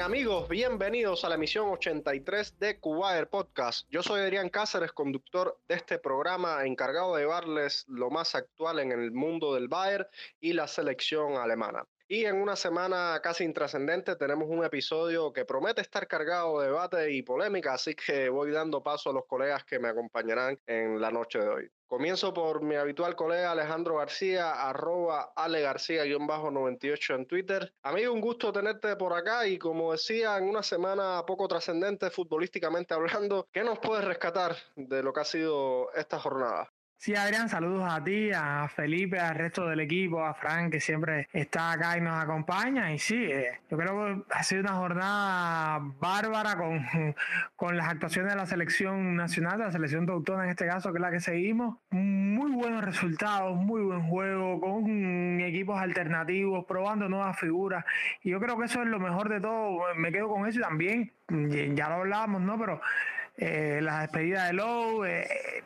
Amigos, bienvenidos a la emisión 83 de Cubaer Podcast. Yo soy Adrián Cáceres, conductor de este programa, encargado de llevarles lo más actual en el mundo del Bayern y la selección alemana. Y en una semana casi intrascendente tenemos un episodio que promete estar cargado de debate y polémica, así que voy dando paso a los colegas que me acompañarán en la noche de hoy. Comienzo por mi habitual colega Alejandro García, arroba Ale García-98 en Twitter. Amigo, un gusto tenerte por acá y como decía, en una semana poco trascendente futbolísticamente hablando, ¿qué nos puedes rescatar de lo que ha sido esta jornada? Sí, Adrián, saludos a ti, a Felipe, al resto del equipo, a Frank, que siempre está acá y nos acompaña. Y sí, eh, yo creo que ha sido una jornada bárbara con, con las actuaciones de la selección nacional, de la selección de autónoma en este caso, que es la que seguimos. Muy buenos resultados, muy buen juego, con equipos alternativos, probando nuevas figuras. Y yo creo que eso es lo mejor de todo. Me quedo con eso y también, ya lo hablábamos, ¿no? Pero eh, la despedida de Lowe, eh,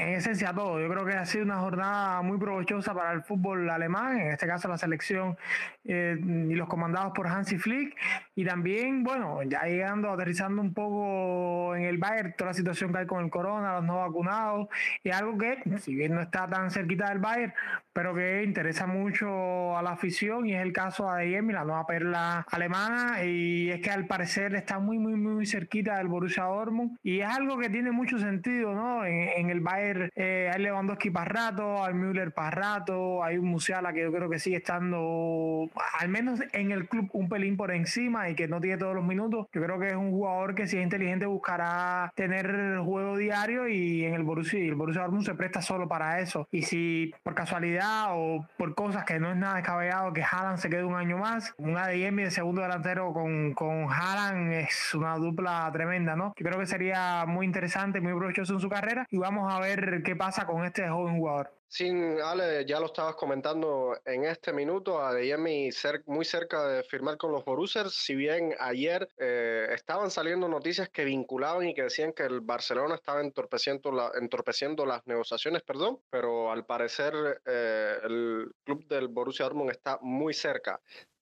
en esencia todo. Yo creo que ha sido una jornada muy provechosa para el fútbol alemán, en este caso la selección eh, y los comandados por Hansi Flick. Y también, bueno, ya llegando, aterrizando un poco en el Bayern, toda la situación que hay con el corona, los no vacunados, y algo que, si bien no está tan cerquita del Bayern, pero que interesa mucho a la afición, y es el caso de Adeyemi, la nueva perla alemana, y es que al parecer está muy, muy, muy cerquita del Borussia Dortmund y es algo que tiene mucho sentido, ¿no? En, el Bayern eh, hay Lewandowski para rato, hay Müller para rato, hay un Musiala que yo creo que sigue estando, al menos en el club, un pelín por encima y que no tiene todos los minutos. Yo creo que es un jugador que si es inteligente buscará tener juego diario y en el Borussia, el Borussia Dortmund se presta solo para eso. Y si por casualidad o por cosas que no es nada descabellado que Haaland se quede un año más, un ADM de segundo delantero con, con Haaland es una dupla tremenda, ¿no? Yo creo que sería muy interesante, muy provechoso en su carrera y vamos a ver qué pasa con este joven jugador. Sí, Ale, ya lo estabas comentando en este minuto, Adeyemi ser muy cerca de firmar con los Borussers, si bien ayer eh, estaban saliendo noticias que vinculaban y que decían que el Barcelona estaba entorpeciendo las negociaciones, perdón, pero al parecer eh, el club del Borussia Dortmund está muy cerca.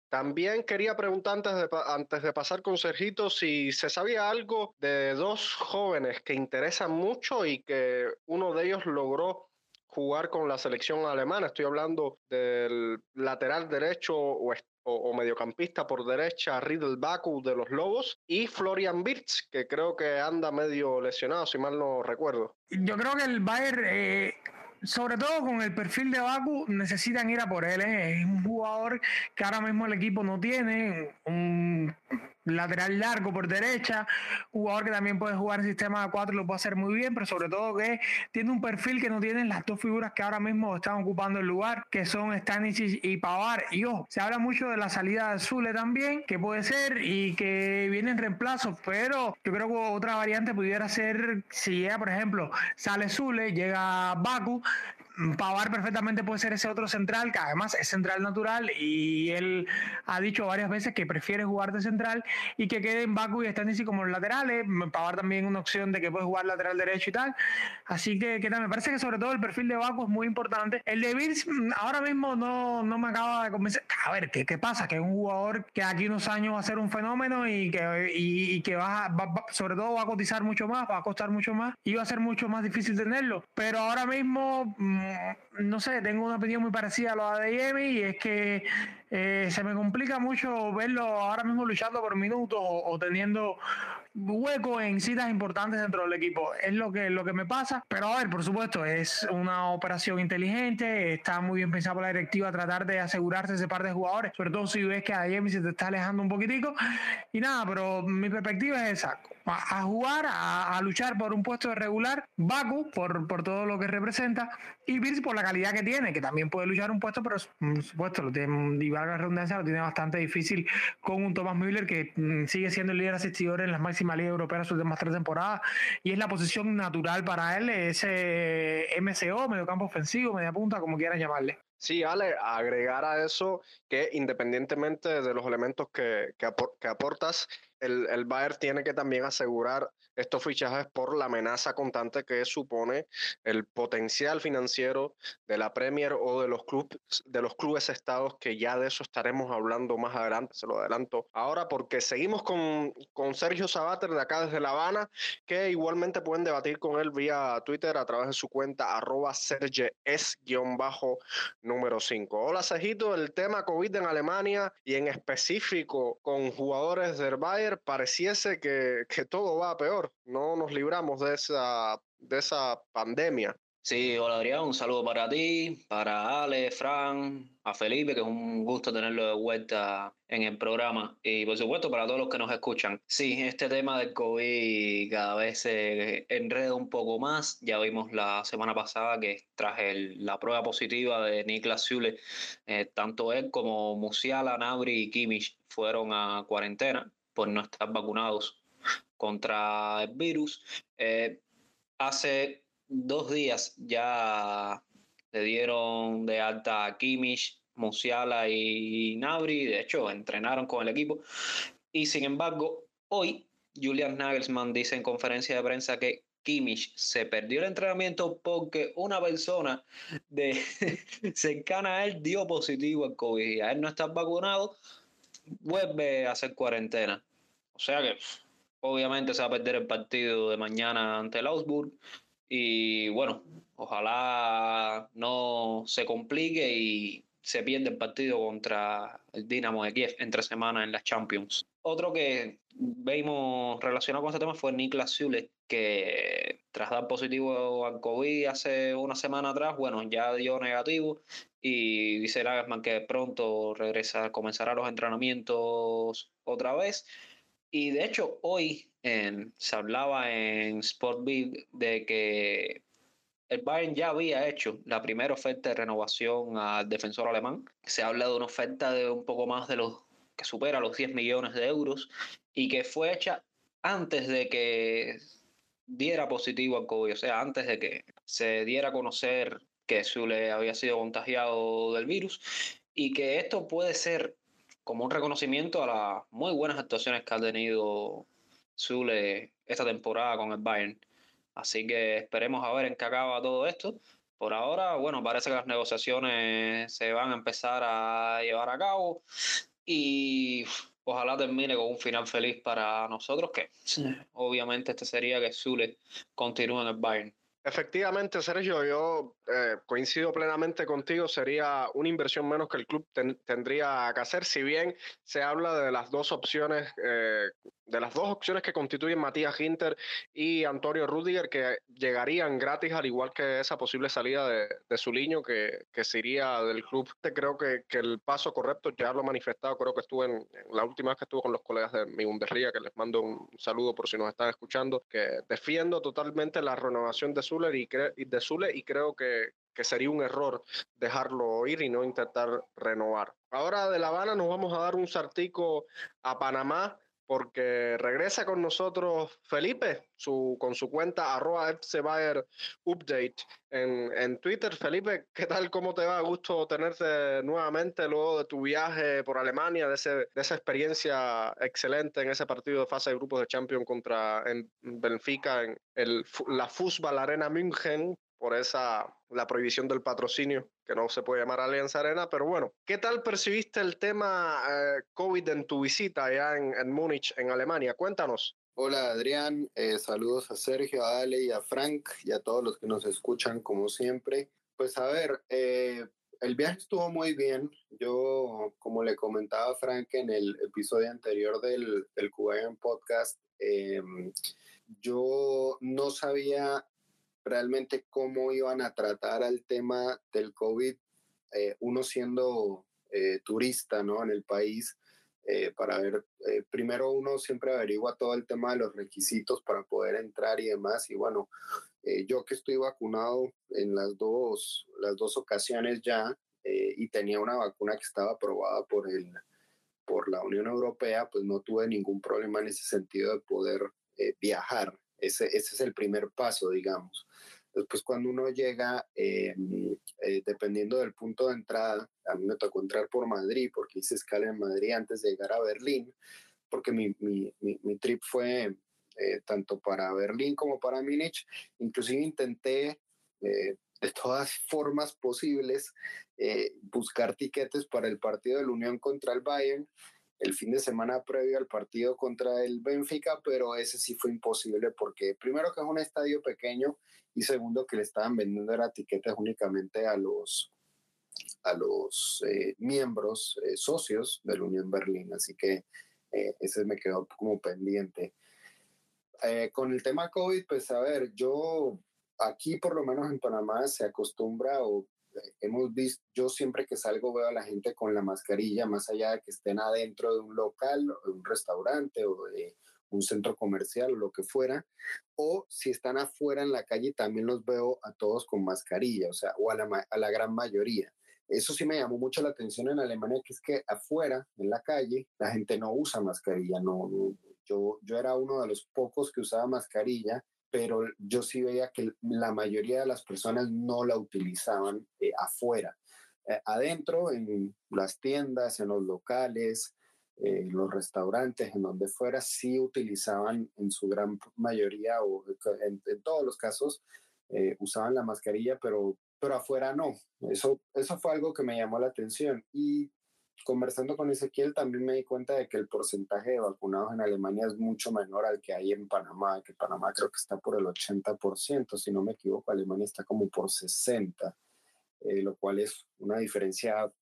También quería preguntar antes de, antes de pasar con Sergito si se sabía algo de dos jóvenes que interesan mucho y que uno de ellos logró jugar con la selección alemana. Estoy hablando del lateral derecho o, o, mediocampista por derecha, Riddle Baku de los Lobos, y Florian Wirtz, que creo que anda medio lesionado, si mal no recuerdo. Yo creo que el Bayern eh, sobre todo con el perfil de Baku, necesitan ir a por él. ¿eh? Es un jugador que ahora mismo el equipo no tiene. Un lateral largo por derecha, jugador que también puede jugar en sistema 4 y lo puede hacer muy bien, pero sobre todo que tiene un perfil que no tienen las dos figuras que ahora mismo están ocupando el lugar, que son Stanisic y Pavar. Y ojo, se habla mucho de la salida de Zule también, que puede ser y que viene en reemplazo, pero yo creo que otra variante pudiera ser si por ejemplo, sale Zule, llega Baku, Pavar perfectamente puede ser ese otro central, que además es central natural y él ha dicho varias veces que prefiere jugar de central y que quede en Baku y Stanisi como los laterales. Pavar también una opción de que puede jugar lateral derecho y tal. Así que, que me parece que sobre todo el perfil de Baku es muy importante. El de Bills mm, ahora mismo no, no me acaba de convencer. A ver, ¿qué, ¿qué, pasa? Que es un jugador que aquí unos años va a ser un fenómeno y que, y, que va, sobre todo va a cotizar mucho más, va a costar mucho más y va a ser mucho más difícil tenerlo. Pero ahora mismo, mm, no sé, tengo una opinión muy parecida a la de y es que eh, se me complica mucho verlo ahora mismo luchando por minutos o, teniendo hueco en citas importantes dentro del equipo. Es lo que, lo que me pasa. Pero a ver, por supuesto, es una operación inteligente. Está muy bien pensado por la directiva tratar de asegurarse ese par de jugadores. Sobre todo si ves que a Jamie se te está alejando un poquitico. Y nada, pero mi perspectiva es esa. A, jugar, a, luchar por un puesto de regular. Baku por, por todo lo que representa. Y Bills por la calidad que tiene, que también puede luchar un puesto, pero por supuesto lo tiene la redundancia, lo tiene bastante difícil con un Thomas Müller que mm, sigue siendo el líder asistidor en las máximas ligas europeas sus demás tres temporadas y es la posición natural para él, ese MCO, mediocampo ofensivo, media punta, como quieran llamarle. Sí, Ale, agregar a eso que independientemente de los elementos que, que, aportas, el, el Bayern tiene que también asegurar estos fichajes por la amenaza constante que supone el potencial financiero de la Premier o de los clubes de los clubes estados que ya de eso estaremos hablando más adelante, se lo adelanto ahora porque seguimos con, con Sergio Sabater de acá desde La Habana, que igualmente pueden debatir con él vía Twitter a través de su cuenta arroba bajo número 5. Hola Cejito, el tema COVID en Alemania y en específico con jugadores del Bayern pareciese que, que todo va a peor no nos libramos de esa, de esa pandemia. Sí, hola Adrián, un saludo para ti, para Ale, Fran, a Felipe, que es un gusto tenerlo de vuelta en el programa y por supuesto para todos los que nos escuchan. Sí, este tema del COVID cada vez se enreda un poco más. Ya vimos la semana pasada que tras la prueba positiva de Niklas Zule, eh, tanto él como Musiala, Nabri y Kimmich fueron a cuarentena por no estar vacunados contra el virus. Eh, hace dos días ya le dieron de alta a Kimmich, Musiala y Nabri, de hecho entrenaron con el equipo. Y sin embargo, hoy Julian Nagelsmann dice en conferencia de prensa que Kimmich se perdió el entrenamiento porque una persona de cercana a él dio positivo al COVID y a él no está vacunado, vuelve a hacer cuarentena. O sea que Obviamente se va a perder el partido de mañana ante el Augsburg. Y bueno, ojalá no se complique y se pierda el partido contra el Dinamo de Kiev entre semanas en las Champions. Otro que vimos relacionado con este tema fue Niklas Zule, que tras dar positivo al COVID hace una semana atrás, bueno, ya dio negativo y dice Lagasman que pronto regresa, comenzará los entrenamientos otra vez. Y de hecho, hoy se hablaba en Sportbill de que el Bayern ya había hecho la primera oferta de renovación al defensor alemán. Se habla de una oferta de un poco más de los que supera los 10 millones de euros y que fue hecha antes de que diera positivo al COVID, o sea, antes de que se diera a conocer que Zule había sido contagiado del virus y que esto puede ser como un reconocimiento a las muy buenas actuaciones que ha tenido Zule esta temporada con el Bayern. Así que esperemos a ver en qué acaba todo esto. Por ahora, bueno, parece que las negociaciones se van a empezar a llevar a cabo y ojalá termine con un final feliz para nosotros, que obviamente este sería que Zule continúe en el Bayern. Efectivamente, Sergio, yo eh, coincido plenamente contigo. Sería una inversión menos que el club tendría que hacer. Si bien se habla de las dos opciones, eh, de las dos opciones que constituyen Matías Ginter y Antonio Rudiger, que llegarían gratis, al igual que esa posible salida de, de su niño que, que se iría del club. Creo que, que, el paso correcto, ya lo he manifestado, creo que estuve en, la última vez que estuve con los colegas de mi Bundesliga, que les mando un saludo por si nos están escuchando, que defiendo totalmente la renovación de Zuller y, de Zule y creo que, que sería un error dejarlo ir y no intentar renovar. Ahora de La Habana nos vamos a dar un sartico a Panamá porque regresa con nosotros Felipe su, con su cuenta arroba Update en, en, Twitter. Felipe, ¿qué tal? ¿Cómo te va? Gusto tenerte nuevamente luego de tu viaje por Alemania, de, ese, de esa experiencia excelente en ese partido de fase de grupos de Champions contra en Benfica en el, la Fußball Arena München por esa la prohibición del patrocinio, que no se puede llamar Alianza Arena, pero bueno, ¿qué tal percibiste el tema eh, COVID en tu visita allá en, en Múnich, en Alemania? Cuéntanos. Hola Adrián, eh, saludos a Sergio, a Ale y a Frank y a todos los que nos escuchan como siempre. Pues a ver, eh, el viaje estuvo muy bien. Yo, como le comentaba a Frank en el episodio anterior del, del Cubayan Podcast, yo no sabía realmente cómo iban a tratar al tema del COVID, eh, uno siendo eh, turista ¿no? en el país, eh, para ver, primero uno siempre averigua todo el tema de los requisitos para poder entrar y demás, y bueno, yo que estoy vacunado en las dos, las dos ocasiones ya, y tenía una vacuna que estaba aprobada por, el, por la Unión Europea, pues no tuve ningún problema en ese sentido de poder viajar. Ese, ese es el primer paso, digamos. Después cuando uno llega, eh, eh, dependiendo del punto de entrada, a mí me tocó entrar por Madrid porque hice escala en Madrid antes de llegar a Berlín, porque mi, mi, mi, trip fue eh, tanto para Berlín como para Múnich. Inclusive intenté eh, de todas formas posibles eh, buscar tiquetes para el partido de la Unión contra el Bayern el fin de semana previo al partido contra el Benfica, pero ese sí fue imposible porque primero que es un estadio pequeño y segundo que le estaban vendiendo era tiquetes únicamente a los a los eh, miembros eh, socios de la Unión Berlín, así que eh, ese me quedó como pendiente. con el tema COVID, pues a ver, yo aquí por lo menos en Panamá se acostumbra o hemos visto, yo siempre que salgo veo a la gente con la mascarilla, más allá de que estén adentro de un local, de un restaurante o de un centro comercial o lo que fuera, o si están afuera en la calle también los veo a todos con mascarilla, o sea, o a la, a la gran mayoría. Eso sí me llamó mucho la atención en Alemania, que es que afuera, en la calle, la gente no usa mascarilla. No, yo, yo era uno de los pocos que usaba mascarilla pero yo sí veía que la mayoría de las personas no la utilizaban eh, afuera. Eh, adentro, en las tiendas, en los locales, eh, los restaurantes, en donde fuera, sí utilizaban en su gran mayoría o en, todos los casos usaban la mascarilla, pero, pero afuera no. Eso, eso fue algo que me llamó la atención. Y conversando con Ezequiel también me di cuenta de que el porcentaje de vacunados en Alemania es mucho menor al que hay en Panamá, que Panamá creo que está por el 80%, si no me equivoco, Alemania está como por 60%, eh, lo cual es una diferencia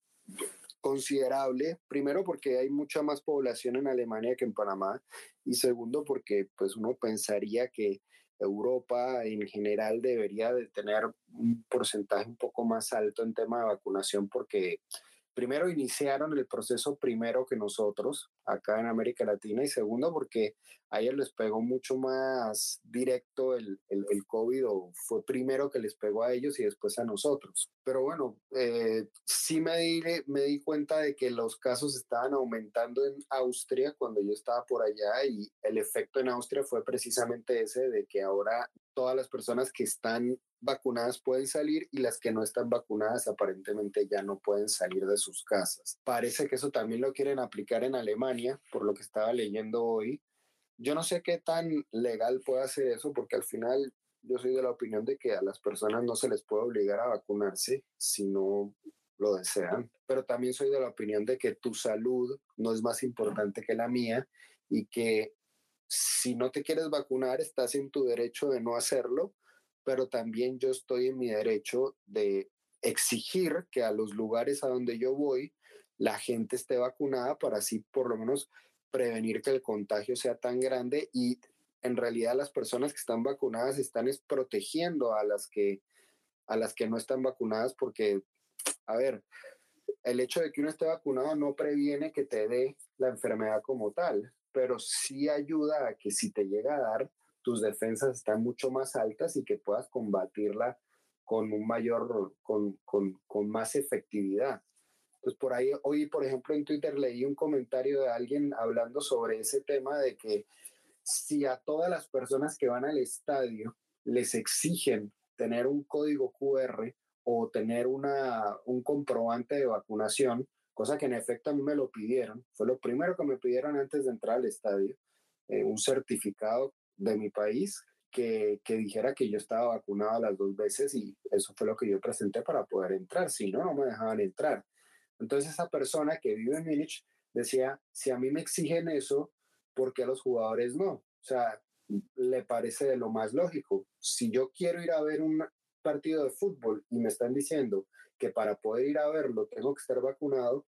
considerable, primero porque hay mucha más población en Alemania que en Panamá y segundo porque pues uno pensaría que Europa en general debería de tener un porcentaje un poco más alto en tema de vacunación porque primero iniciaron el proceso primero que nosotros acá en América Latina y segundo porque a ellos les pegó mucho más directo el, el, COVID o fue primero que les pegó a ellos y después a nosotros. Pero bueno, eh, sí me di, me di cuenta de que los casos estaban aumentando en Austria cuando yo estaba por allá y el efecto en Austria fue precisamente ese de que ahora todas las personas que están vacunadas pueden salir y las que no están vacunadas aparentemente ya no pueden salir de sus casas. Parece que eso también lo quieren aplicar en Alemania, por lo que estaba leyendo hoy. Yo no sé qué tan legal puede hacer eso, porque al final yo soy de la opinión de que a las personas no se les puede obligar a vacunarse si no lo desean, pero también soy de la opinión de que tu salud no es más importante que la mía y que si no te quieres vacunar estás en tu derecho de no hacerlo, pero también yo estoy en mi derecho de exigir que a los lugares a donde yo voy la gente esté vacunada para así por lo menos prevenir que el contagio sea tan grande y en realidad las personas que están vacunadas están protegiendo a las que a las que no están vacunadas porque a ver el hecho de que uno esté vacunado no previene que te dé la enfermedad como tal pero sí ayuda a que si te llega a dar tus defensas están mucho más altas y que puedas combatirla con un mayor, con, con, con más efectividad. Entonces, por ahí, hoy, por ejemplo, en Twitter leí un comentario de alguien hablando sobre ese tema de que si a todas las personas que van al estadio les exigen tener un código QR o tener una, un comprobante de vacunación, cosa que en efecto a mí me lo pidieron, fue lo primero que me pidieron antes de entrar al estadio, eh, un certificado de mi país que, que, dijera que yo estaba vacunado las dos veces y eso fue lo que yo presenté para poder entrar, si no, no me dejaban entrar. Entonces esa persona que vive en Múnich decía, si a mí me exigen eso, ¿por qué a los jugadores no? O sea, le parece de lo más lógico. Si yo quiero ir a ver un partido de fútbol y me están diciendo que para poder ir a verlo tengo que estar vacunado,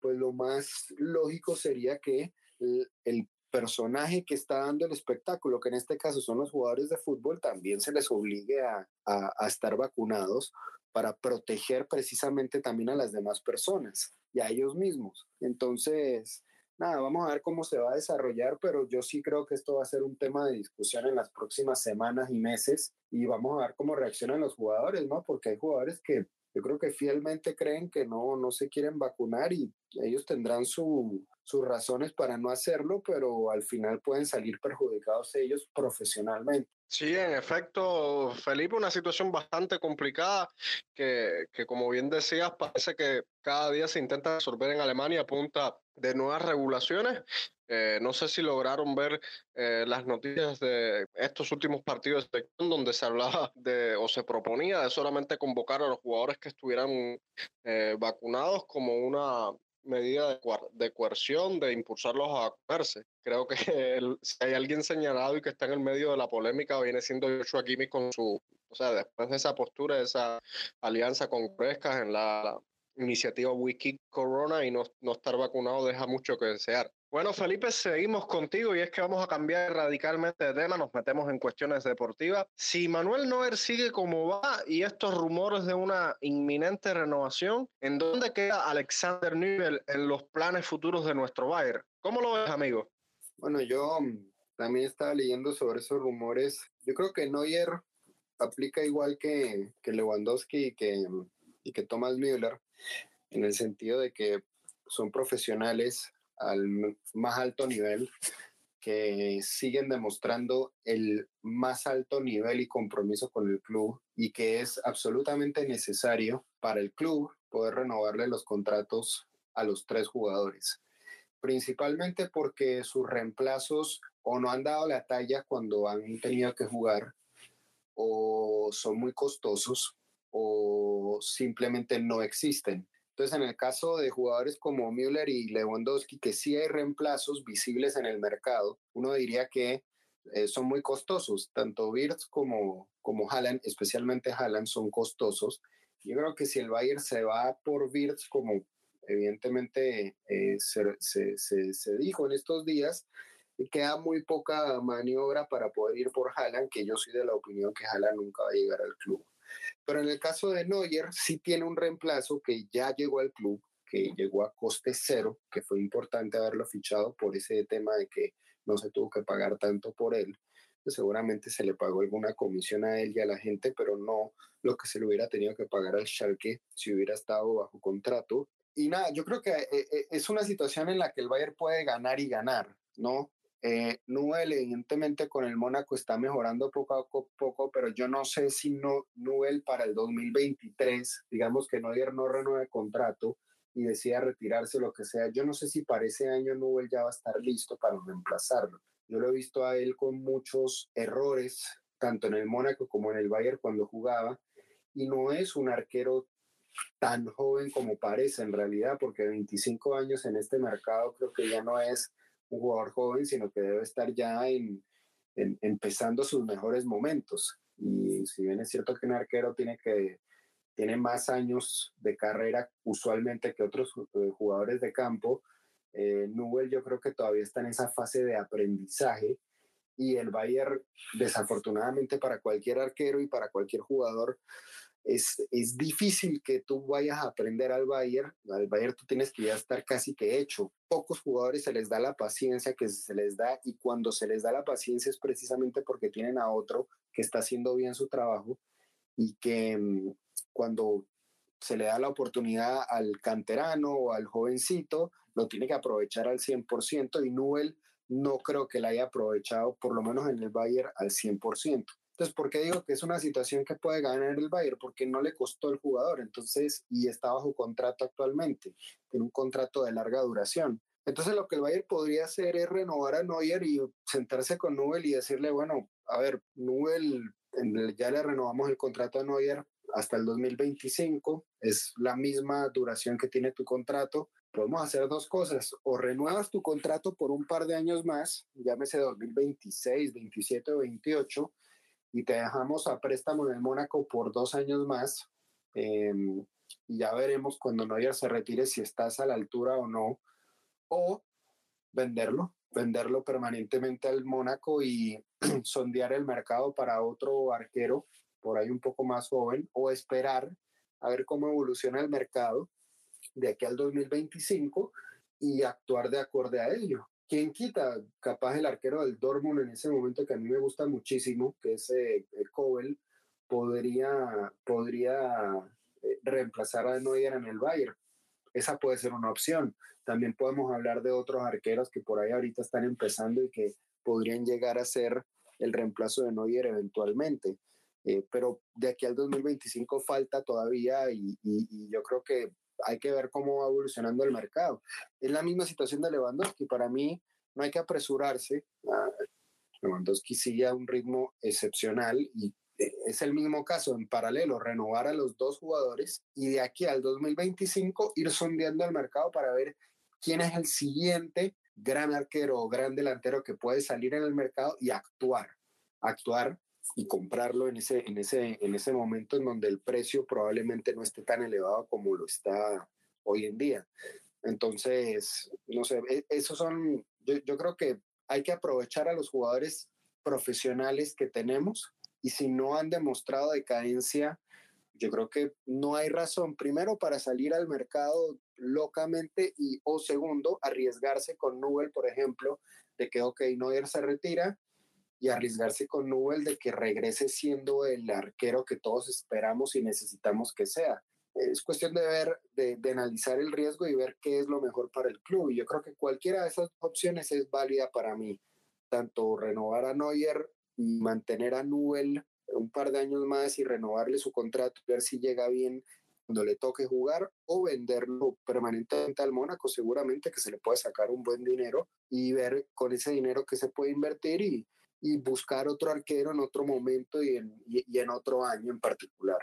pues lo más lógico sería que el, el personaje que está dando el espectáculo, que en este caso son los jugadores de fútbol, también se les obligue a, a, estar vacunados para proteger precisamente también a las demás personas y a ellos mismos. Entonces, nada, vamos a ver cómo se va a desarrollar, pero yo sí creo que esto va a ser un tema de discusión en las próximas semanas y meses y vamos a ver cómo reaccionan los jugadores, ¿no? Porque hay jugadores que yo creo que fielmente creen que no, no se quieren vacunar y ellos tendrán su, sus razones para no hacerlo, pero al final pueden salir perjudicados ellos profesionalmente. Sí, en efecto, Felipe, una situación bastante complicada que, que, como bien decías, parece que cada día se intenta resolver en Alemania a punta de nuevas regulaciones. Eh, no sé si lograron ver eh, las noticias de estos últimos partidos de donde se hablaba de o se proponía de solamente convocar a los jugadores que estuvieran eh, vacunados como una medida de, de, coerción, de impulsarlos a vacunarse. Creo que si hay alguien señalado y que está en el medio de la polémica, viene siendo Joshua Kimmich con su, o sea, después de esa postura, esa alianza con Prescas en la, iniciativa Wiki Corona y no, no estar vacunado deja mucho que desear. Bueno, Felipe, seguimos contigo y es que vamos a cambiar radicalmente de tema, nos metemos en cuestiones deportivas. Si Manuel Noer sigue como va y estos rumores de una inminente renovación, ¿en dónde queda Alexander Nübel en los planes futuros de nuestro Bayern? ¿Cómo lo ves, amigo? Bueno, yo mm, también estaba leyendo sobre esos rumores. Yo creo que Neuer aplica igual que, que Lewandowski y que, y que Thomas Müller, en el sentido de que son profesionales al más alto nivel, que siguen demostrando el más alto nivel y compromiso con el club y que es absolutamente necesario para el club poder renovarle los contratos a los tres jugadores. Principalmente porque sus reemplazos o no han dado la talla cuando han tenido que jugar o son muy costosos o simplemente no existen. Entonces, en el caso de jugadores como Müller y Lewandowski, que sí hay reemplazos visibles en el mercado, uno diría que eh, son muy costosos. Tanto Wirtz como, como Haaland, especialmente Haaland, son costosos. Yo creo que si el Bayern se va por Wirtz, como evidentemente eh, se, se, se, dijo en estos días, queda muy poca maniobra para poder ir por Haaland, que yo soy de la opinión que Haaland nunca va a llegar al club. Pero en el caso de Neuer, sí tiene un reemplazo que ya llegó al club, que llegó a coste cero, que fue importante haberlo fichado por ese tema de que no se tuvo que pagar tanto por él. Pues seguramente se le pagó alguna comisión a él y a la gente, pero no lo que se le hubiera tenido que pagar al Schalke si hubiera estado bajo contrato. Y nada, yo creo que eh, eh, es una situación en la que el Bayern puede ganar y ganar, ¿no? Eh, Nubel, evidentemente, con el Mónaco está mejorando poco a poco, pero yo no sé si no, Nubel para el 2023, digamos que Neuer no renueve contrato y decida retirarse, lo que sea, yo no sé si para ese año Nubel ya va a estar listo para reemplazarlo. Yo lo he visto a él con muchos errores, tanto en el Mónaco como en el Bayern cuando jugaba, y no es un arquero tan joven como parece en realidad, porque 25 años en este mercado creo que ya no es un jugador joven, sino que debe estar ya en, empezando sus mejores momentos. Y si bien es cierto que un arquero tiene que tiene más años de carrera usualmente que otros eh, jugadores de campo, eh, Nubel yo creo que todavía está en esa fase de aprendizaje y el Bayern desafortunadamente para cualquier arquero y para cualquier jugador es, es difícil que tú vayas a aprender al Bayern. Al Bayern tú tienes que ya estar casi que hecho. Pocos jugadores se les da la paciencia que se les da y cuando se les da la paciencia es precisamente porque tienen a otro que está haciendo bien su trabajo y que mm, cuando se le da la oportunidad al canterano o al jovencito, lo tiene que aprovechar al 100% y Nubel no creo que la haya aprovechado, por lo menos en el Bayern, al 100%. Entonces, ¿por qué digo que es una situación que puede ganar el Bayern? Porque no le costó el jugador, entonces, y está bajo contrato actualmente, tiene un contrato de larga duración. Entonces, lo que el Bayern podría hacer es renovar a Neuer y sentarse con Nubel y decirle, bueno, a ver, Nubel, ya le renovamos el contrato a Neuer hasta el 2025, es la misma duración que tiene tu contrato. Podemos hacer dos cosas, o renuevas tu contrato por un par de años más, llámese 2026, 27 o 28, y te dejamos a préstamo en el Mónaco por dos años más. Em, y ya veremos cuando Neuer se retire si estás a la altura o no. O venderlo, venderlo permanentemente al Mónaco y sondear el mercado para otro arquero por ahí un poco más joven o esperar a ver cómo evoluciona el mercado de aquí al 2025 y actuar de acorde a ello. ¿Quién quita? Capaz el arquero del Dortmund en ese momento que a mí me gusta muchísimo, que es eh, Kobel, podría, podría eh, reemplazar a Neuer en el Bayern. esa puede ser una opción. También podemos hablar de otros arqueros que por ahí ahorita están empezando y que podrían llegar a ser el reemplazo de Neuer eventualmente. Eh, pero de aquí al 2025 falta todavía y, yo creo que hay que ver cómo va evolucionando el mercado. Es la misma situación de Lewandowski. Para mí no hay que apresurarse. Ah, Lewandowski sigue a un ritmo excepcional y eh, es el mismo caso en paralelo, renovar a los dos jugadores y de aquí al 2025 ir sondeando el mercado para ver quién es el siguiente gran arquero o gran delantero que puede salir en el mercado y actuar, actuar y comprarlo en ese, en ese, en ese momento en donde el precio probablemente no esté tan elevado como lo está hoy en día. Entonces, no sé, e, esos son, yo, yo creo que hay que aprovechar a los jugadores profesionales que tenemos y si no han demostrado decadencia, yo creo que no hay razón, primero, para salir al mercado locamente y, o segundo, arriesgarse con Nubel, por ejemplo, de que, ok, Neuer se retira y arriesgarse con Nubel de que regrese siendo el arquero que todos esperamos y necesitamos que sea. Es cuestión de ver, de, de analizar el riesgo y ver qué es lo mejor para el club. Y yo creo que cualquiera de esas opciones es válida para mí. Tanto renovar a Neuer y mantener a Nubel un par de años más y renovarle su contrato, ver si llega bien cuando le toque jugar o venderlo permanentemente al Mónaco, seguramente que se le puede sacar un buen dinero y ver con ese dinero que se puede invertir y, y buscar otro arquero en otro momento y en, y, en otro año en particular.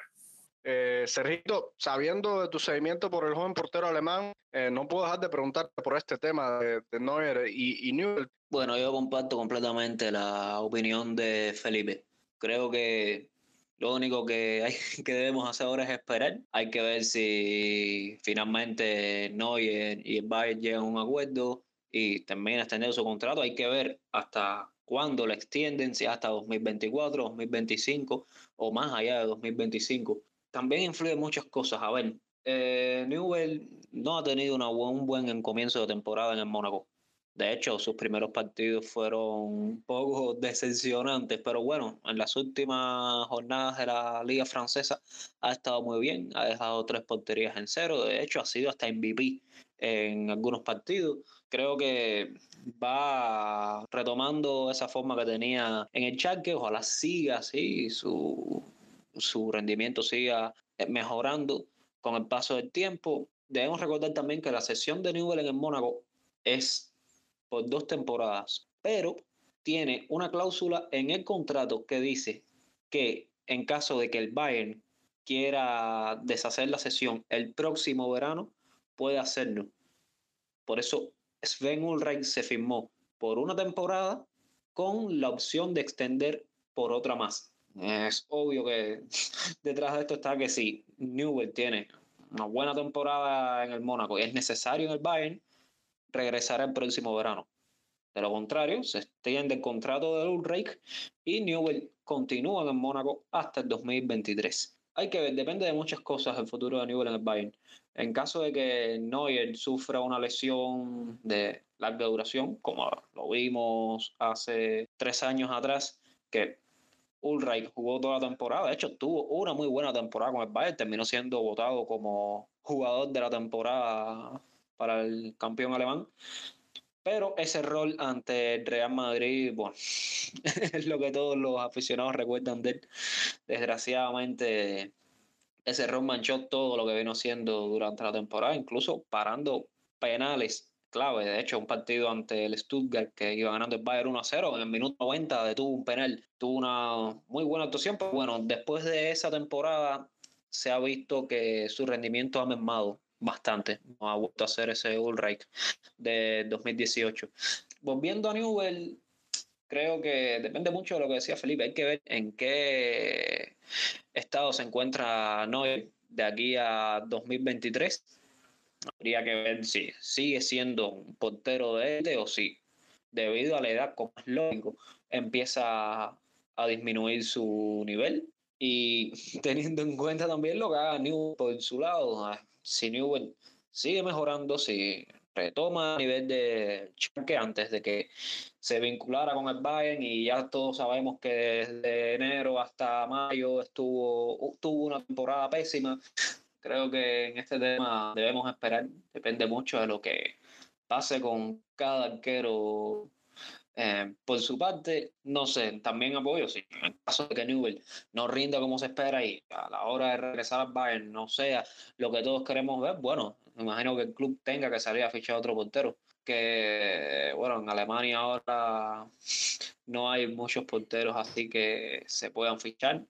Eh, Sergito, sabiendo de tu seguimiento por el joven portero alemán, eh, no puedo dejar de preguntarte por este tema de, de Neuer y, y Newell. Bueno, yo comparto completamente la opinión de Felipe. Creo que lo único que, hay, que debemos hacer ahora es esperar. Hay que ver si finalmente Neuer y el Bayern llegan a un acuerdo y termina extendiendo su contrato. Hay que ver hasta cuándo lo extienden, si hasta 2024, 2025 o más allá de 2025. También influyen muchas cosas. A ver, eh, Newell no ha tenido una un buen comienzo de temporada en el Mónaco. De hecho, sus primeros partidos fueron un poco decepcionantes, pero bueno, en las últimas jornadas de la Liga Francesa ha estado muy bien, ha dejado tres porterías en cero, de hecho ha sido hasta MVP en algunos partidos. Creo que va retomando esa forma que tenía en el Schalke, ojalá siga así, su, su rendimiento siga mejorando con el paso del tiempo. Debemos recordar también que la sesión de Newell en el Mónaco es por dos temporadas, pero tiene una cláusula en el contrato que dice que en caso de que el Bayern quiera deshacer la sesión el próximo verano, puede hacerlo. Por eso Sven Ulreich se firmó por una temporada con la opción de extender por otra más. Es obvio que detrás de esto está que si Newell tiene una buena temporada en el Mónaco y es necesario en el Bayern, regresará el próximo verano. De lo contrario, se extiende el contrato de Ulrich y Newell continúa en el Mónaco hasta el 2023. Hay que ver, depende de muchas cosas el futuro de Newell en el Bayern. En caso de que Neuer sufra una lesión de larga duración, como lo vimos hace tres años atrás, que Ulreich jugó toda la temporada, de hecho tuvo una muy buena temporada con el Bayern, terminó siendo votado como jugador de la temporada para el campeón alemán. Pero ese rol ante el Real Madrid, bueno, es lo que todos los aficionados recuerdan de él. Desgraciadamente, ese rol manchó todo lo que vino haciendo durante la temporada, incluso parando penales clave. De hecho, un partido ante el Stuttgart que iba ganando el Bayern 1 a 0, en el minuto 90 detuvo un penal. Tuvo una muy buena actuación, pero bueno, después de esa temporada se ha visto que su rendimiento ha mermado bastante. No ha vuelto a hacer ese Ulreich de 2018. Volviendo a Newell, creo que depende mucho de lo que decía Felipe. Hay que ver en qué estado se encuentra Noel de aquí a 2023. Habría que ver si sigue siendo un portero de él o si, debido a la edad, como es lógico, empieza a disminuir su nivel. Y teniendo en cuenta también lo que haga Newell por su lado, si Newell sigue mejorando, si retoma a nivel de que antes de que se vinculara con el Bayern y ya todos sabemos que desde enero hasta mayo estuvo tuvo una temporada pésima. creo que en este tema debemos esperar, depende mucho de lo que pase con cada arquero eh, por su parte, no sé, también apoyo, si en el caso de que Newell no rinda como se espera y a la hora de regresar al Bayern no sea lo que todos queremos ver, bueno, imagino que el club tenga que salir a fichar otro portero. Que, bueno, en Alemania ahora no hay muchos porteros así que se puedan fichar,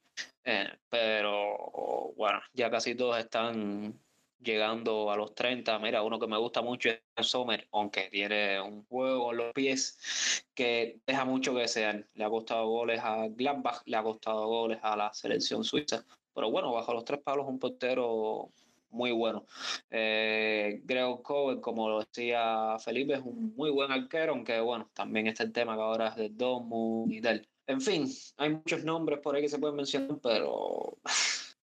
eh, pero bueno, ya casi todos están llegando a los 30. Mira, uno que me gusta mucho es Sommer, aunque tiene un juego en los pies que deja mucho que desear. Le ha costado goles a Gladbach, le ha costado goles a la selección suiza. Pero bueno, bajo los tres palos, un portero muy bueno. Eh, Greg Cover, como lo decía Felipe, es un muy buen arquero, aunque bueno, también está el tema que ahora es de Domu y del. En fin, hay muchos nombres por ahí que se pueden mencionar, pero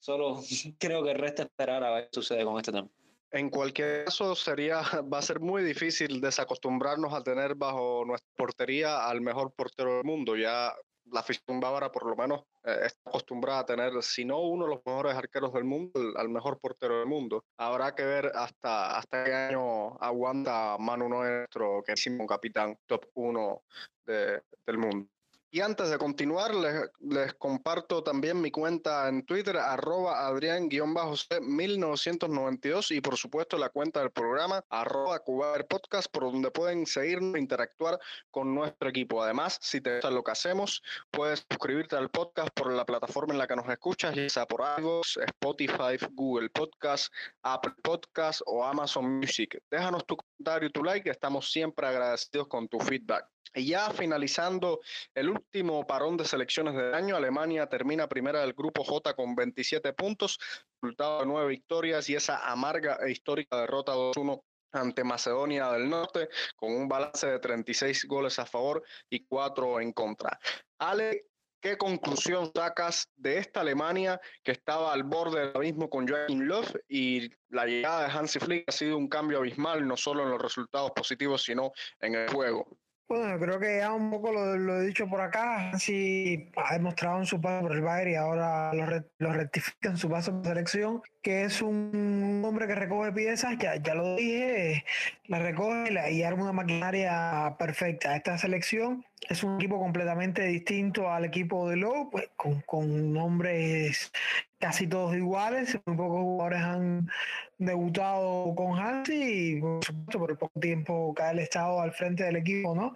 Solo creo que resta esperar a ver qué sucede con este tema. En cualquier caso, sería, va a ser muy difícil desacostumbrarnos a tener bajo nuestra portería al mejor portero del mundo. Ya la afición bávara, por lo menos, eh, está acostumbrada a tener, si no uno de los mejores arqueros del mundo, al mejor portero del mundo. Habrá que ver hasta, hasta qué año aguanta Manu nuestro, que es un capitán top 1 del mundo. Y antes de continuar, les, comparto también mi cuenta en Twitter, arroba Adrián-C1992 y por supuesto la cuenta del programa, arroba Podcast, por donde pueden seguirnos e interactuar con nuestro equipo. Además, si te gusta lo que hacemos, puedes suscribirte al podcast por la plataforma en la que nos escuchas, ya sea por iVoox, Spotify, Google Podcast, Apple Podcast o Amazon Music. Déjanos tu comentario y tu like, estamos siempre agradecidos con tu feedback. Y ya finalizando el último parón de selecciones del año, Alemania termina primera del grupo J con 27 puntos, resultado de nueve victorias y esa amarga e histórica derrota 2-1 ante Macedonia del Norte, con un balance de 36 goles a favor y 4 en contra. Ale, ¿qué conclusión sacas de esta Alemania que estaba al borde del abismo con Joachim Löw y la llegada de Hansi Flick ha sido un cambio abismal, no solo en los resultados positivos, sino en el juego? Bueno, creo que ya un poco lo, he dicho por acá, sí ha demostrado en su paso por el Bayern y ahora lo, rectifica en su paso por selección, que es un hombre que recoge piezas, ya, ya lo dije, la recoge y arma una maquinaria perfecta. Esta selección es un equipo completamente distinto al equipo de Lowe, pues, con, con nombres casi todos iguales. Muy pocos jugadores han debutado con Hansi y, por supuesto, por el poco tiempo que ha estado al frente del equipo, ¿no?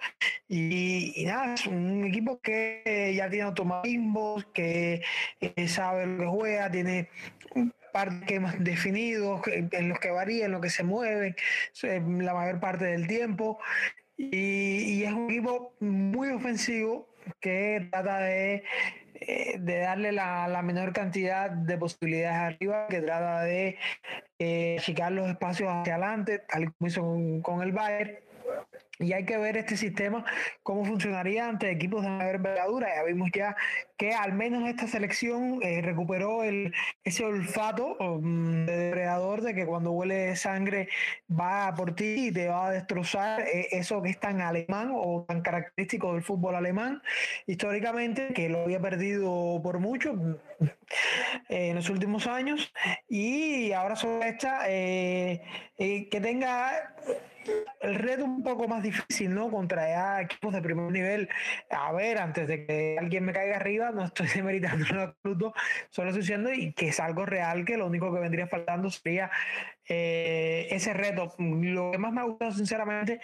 Y, nada, es un equipo que ya tiene automatismos, que eh, sabe lo que juega, tiene un par de esquemas definidos en los que varía, en los que se mueven la mayor parte del tiempo. Y, es un equipo muy ofensivo que trata de, eh, de darle la, la, menor cantidad de posibilidades arriba, que trata de eh, achicar los espacios hacia adelante, tal como hizo con, con el Bayern y hay que ver este sistema cómo funcionaría ante equipos de mayor envergadura. Ya vimos ya que al menos esta selección eh, recuperó ese olfato um, de depredador de que cuando huele sangre va por ti y te va a destrozar eh, eso que es tan alemán o tan característico del fútbol alemán históricamente, que lo había perdido por mucho eh, en los últimos años. Y ahora sobre esta, que tenga el reto un poco más difícil, ¿no? Contra equipos de primer nivel. A ver, antes de que alguien me caiga arriba, no estoy demeritando en absoluto, solo estoy diciendo y que es algo real, que lo único que vendría faltando sería eh, ese reto. Lo que más me ha gustado, sinceramente,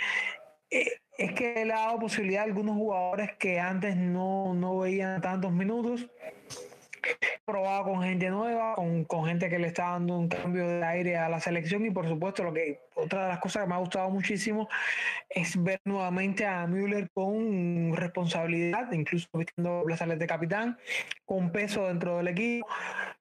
eh, es que le ha dado posibilidad a algunos jugadores que antes no, no veían tantos minutos probado con gente nueva, con, con, gente que le está dando un cambio de aire a la selección y por supuesto lo que otra de las cosas que me ha gustado muchísimo es ver nuevamente a Müller con responsabilidad, incluso vistiendo plazales de capitán, con peso dentro del equipo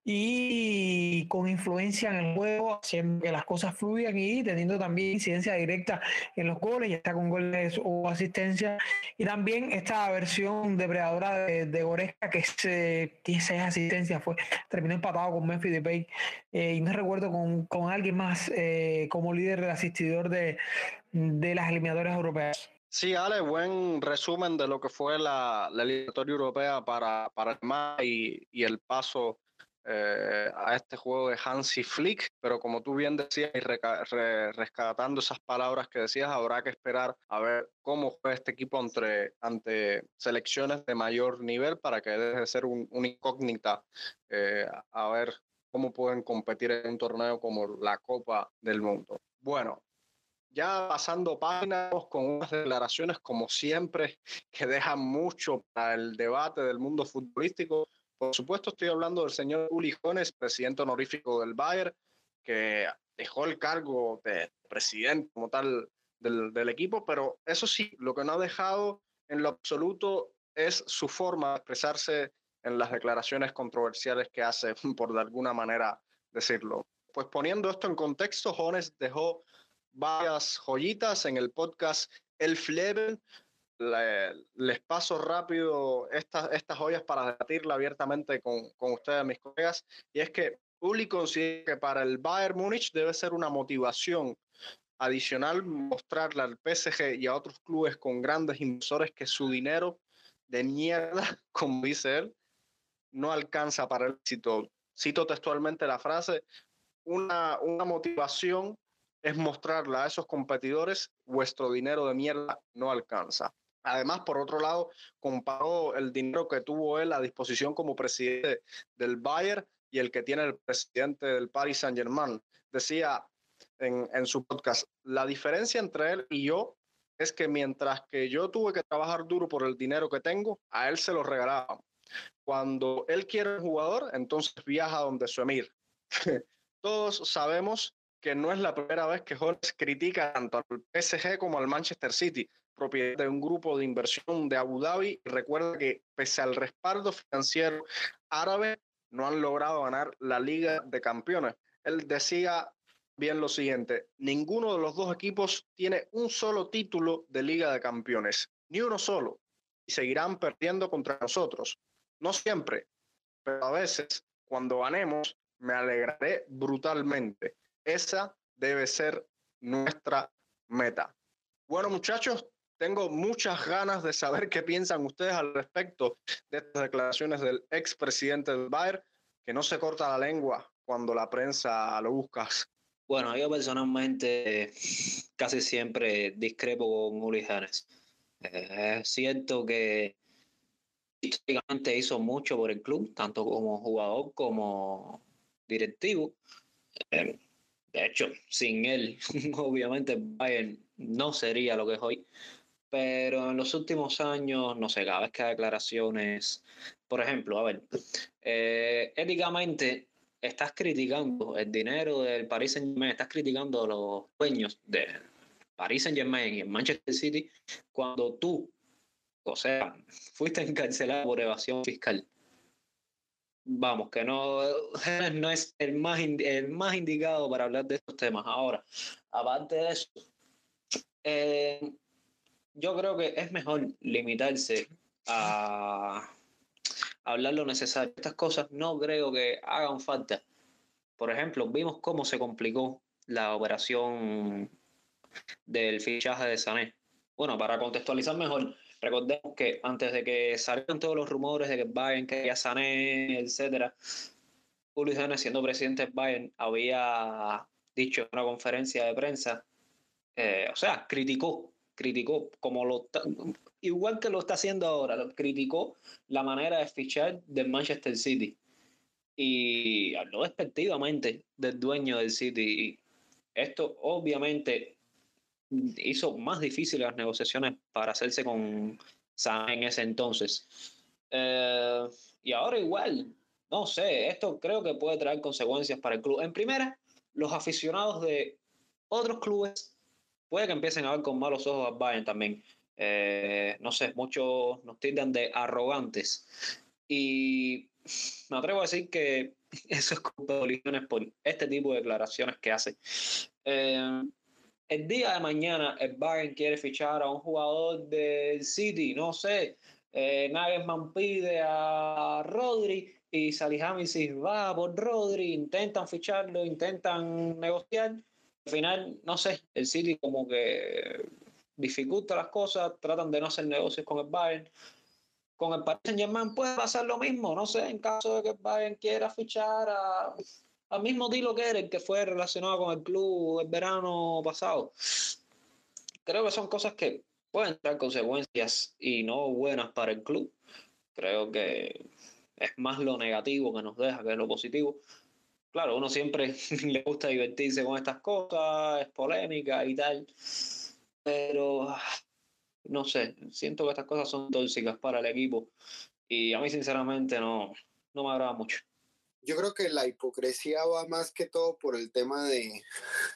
y con influencia en el juego, haciendo que las cosas fluyan y teniendo también incidencia directa en los goles, ya está con goles o asistencia, y también esta versión depredadora de, de Goresca que se, tiene seis asistencias, fue, terminó empatado con Memphis Depay, eh, y no recuerdo con, con alguien más eh, como líder asistidor de, de las eliminatorias europeas. Sí, Ale, buen resumen de lo que fue la, la eliminatoria europea para, para el MAI y, y el paso eh, a este juego de Hansi Flick, pero como tú bien decías y rescatando esas palabras que decías, habrá que esperar a ver cómo juega este equipo ante, ante selecciones de mayor nivel para que deje de ser un, incógnita, eh, a ver cómo pueden competir en un torneo como la Copa del Mundo. Bueno, ya pasando páginas con unas declaraciones como siempre que dejan mucho para el debate del mundo futbolístico. Por supuesto, estoy hablando del señor Uli Jones, presidente honorífico del Bayern, que dejó el cargo de presidente como tal del, equipo, pero eso sí, lo que no ha dejado en lo absoluto es su forma de expresarse en las declaraciones controversiales que hace, por de alguna manera decirlo. Pues poniendo esto en contexto, Jones dejó varias joyitas en el podcast El Flevel, les paso rápido estas, estas joyas para debatirla abiertamente con, con ustedes, mis colegas. Y es que Uli considera que para el Bayern Múnich debe ser una motivación adicional mostrarle al PSG y a otros clubes con grandes inversores que su dinero de mierda, como dice él, no alcanza para el éxito. Cito textualmente la frase, una, una motivación es mostrarle a esos competidores vuestro dinero de mierda no alcanza. Además, por otro lado, comparó el dinero que tuvo él a disposición como presidente del Bayern y el que tiene el presidente del Paris Saint-Germain. Decía en, su podcast, la diferencia entre él y yo es que mientras que yo tuve que trabajar duro por el dinero que tengo, a él se lo regalaban. Cuando él quiere un jugador, entonces viaja donde su emir. Todos sabemos que no es la primera vez que Jones critica tanto al PSG como al Manchester City propiedad de un grupo de inversión de Abu Dhabi. Recuerda que pese al respaldo financiero árabe, no han logrado ganar la Liga de Campeones. Él decía bien lo siguiente, ninguno de los dos equipos tiene un solo título de Liga de Campeones, ni uno solo, y seguirán perdiendo contra nosotros. No siempre, pero a veces, cuando ganemos, me alegraré brutalmente. Esa debe ser nuestra meta. Bueno, muchachos, tengo muchas ganas de saber qué piensan ustedes al respecto de estas declaraciones del expresidente del Bayern, que no se corta la lengua cuando la prensa lo busca. Bueno, yo personalmente casi siempre discrepo con Uli Janes. Eh, es que históricamente hizo mucho por el club, tanto como jugador como directivo. Eh, de hecho, sin él, obviamente Bayern no sería lo que es hoy pero en los últimos años, no sé, cada vez que hay declaraciones, por ejemplo, a ver, eh, éticamente estás criticando el dinero del Paris Saint Germain, estás criticando a los dueños de Paris Saint Germain y Manchester City cuando tú, o sea, fuiste encarcelado por evasión fiscal. Vamos, que no, no es el más, el más indicado para hablar de estos temas. Ahora, aparte de eso, eh, yo creo que es mejor limitarse a hablar lo necesario. Estas cosas no creo que hagan falta. Por ejemplo, vimos cómo se complicó la operación del fichaje de Sané. Bueno, para contextualizar mejor, recordemos que antes de que salieran todos los rumores de que Bayern quería Sané, etcétera, Julio Sané, siendo presidente de Bayern, había dicho en una conferencia de prensa, eh, o sea, criticó criticó, como lo igual que lo está haciendo ahora, criticó la manera de fichar del Manchester City y habló despectivamente del dueño del City. esto obviamente hizo más difíciles las negociaciones para hacerse con Sam en ese entonces. Eh, y ahora igual, no sé, esto creo que puede traer consecuencias para el club. En primera, los aficionados de otros clubes puede que empiecen a ver con malos ojos a Bayern también. Eh, no sé, muchos nos tildan de arrogantes. Y me atrevo a decir que eso es culpa de por este tipo de declaraciones que hace. Eh, el día de mañana el Bayern quiere fichar a un jugador del City, no sé, eh, Nagelsmann pide a Rodri y Salihamidzic va por Rodri, intentan ficharlo, intentan negociar al final, no sé, el City como que dificulta las cosas, tratan de no hacer negocios con el Bayern. con el Paris Saint Germain puede pasar lo mismo, no sé, en caso de que Bayern quiera fichar a, al mismo Dilo el que fue relacionado con el club el verano pasado. Creo que son cosas que pueden traer consecuencias y no buenas para el club. Creo que es más lo negativo que nos deja que lo positivo. Claro, uno siempre le gusta divertirse con estas cosas, es polémica y tal, pero no sé, siento que estas cosas son tóxicas para el equipo y a mí sinceramente no, no me agrada mucho. Yo creo que la hipocresía va más que todo por el tema de,